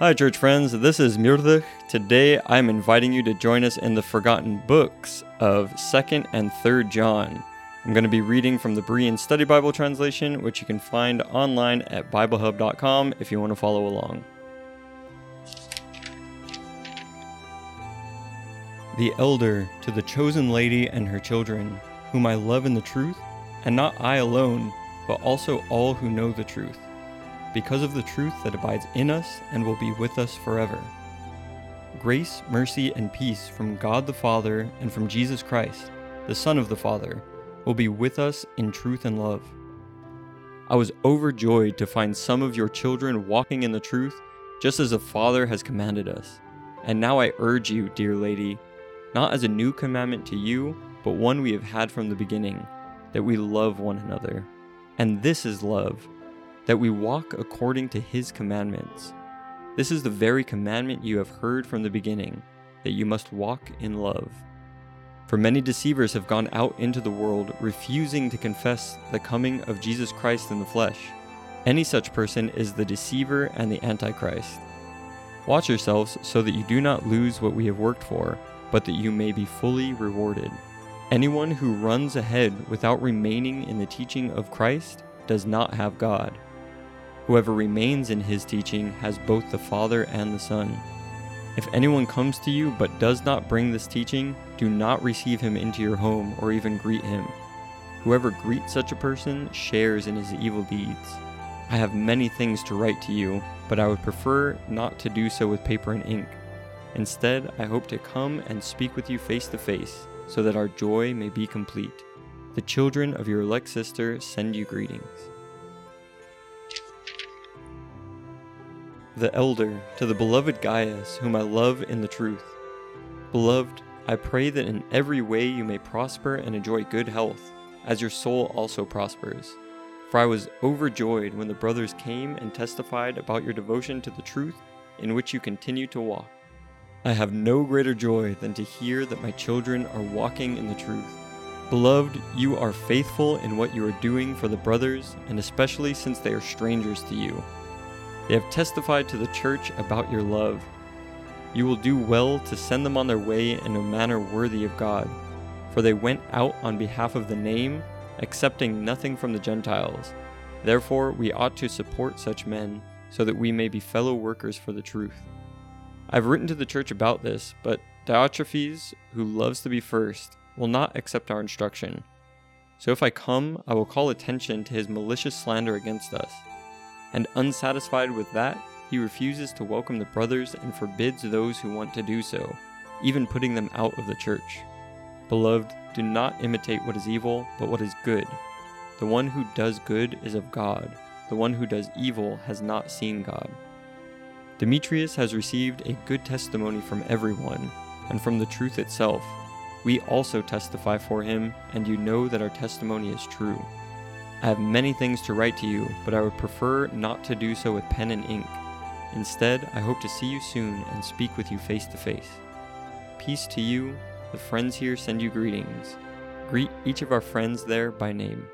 Hi, church friends. This is Mirdich. Today, I'm inviting you to join us in the forgotten books of 2nd and 3rd John. I'm going to be reading from the Berean Study Bible translation, which you can find online at BibleHub.com if you want to follow along. The elder to the chosen lady and her children, whom I love in the truth, and not I alone, but also all who know the truth because of the truth that abides in us and will be with us forever. Grace, mercy, and peace from God the Father and from Jesus Christ, the Son of the Father, will be with us in truth and love. I was overjoyed to find some of your children walking in the truth, just as the Father has commanded us. And now I urge you, dear lady, not as a new commandment to you, but one we have had from the beginning, that we love one another. And this is love that we walk according to his commandments. This is the very commandment you have heard from the beginning, that you must walk in love. For many deceivers have gone out into the world, refusing to confess the coming of Jesus Christ in the flesh. Any such person is the deceiver and the Antichrist. Watch yourselves so that you do not lose what we have worked for, but that you may be fully rewarded. Anyone who runs ahead without remaining in the teaching of Christ does not have God. Whoever remains in his teaching has both the Father and the Son. If anyone comes to you but does not bring this teaching, do not receive him into your home or even greet him. Whoever greets such a person shares in his evil deeds. I have many things to write to you, but I would prefer not to do so with paper and ink. Instead, I hope to come and speak with you face to face, so that our joy may be complete. The children of your elect sister send you greetings. The elder, to the beloved Gaius, whom I love in the truth. Beloved, I pray that in every way you may prosper and enjoy good health, as your soul also prospers. For I was overjoyed when the brothers came and testified about your devotion to the truth in which you continue to walk. I have no greater joy than to hear that my children are walking in the truth. Beloved, you are faithful in what you are doing for the brothers, and especially since they are strangers to you. They have testified to the church about your love. You will do well to send them on their way in a manner worthy of God, for they went out on behalf of the name, accepting nothing from the Gentiles. Therefore, we ought to support such men, so that we may be fellow workers for the truth. I have written to the church about this, but Diotrephes, who loves to be first, will not accept our instruction. So if I come, I will call attention to his malicious slander against us and unsatisfied with that, he refuses to welcome the brothers and forbids those who want to do so, even putting them out of the church. Beloved, do not imitate what is evil, but what is good. The one who does good is of God, the one who does evil has not seen God. Demetrius has received a good testimony from everyone, and from the truth itself. We also testify for him, and you know that our testimony is true. I have many things to write to you, but I would prefer not to do so with pen and ink. Instead, I hope to see you soon and speak with you face to face. Peace to you. The friends here send you greetings. Greet each of our friends there by name.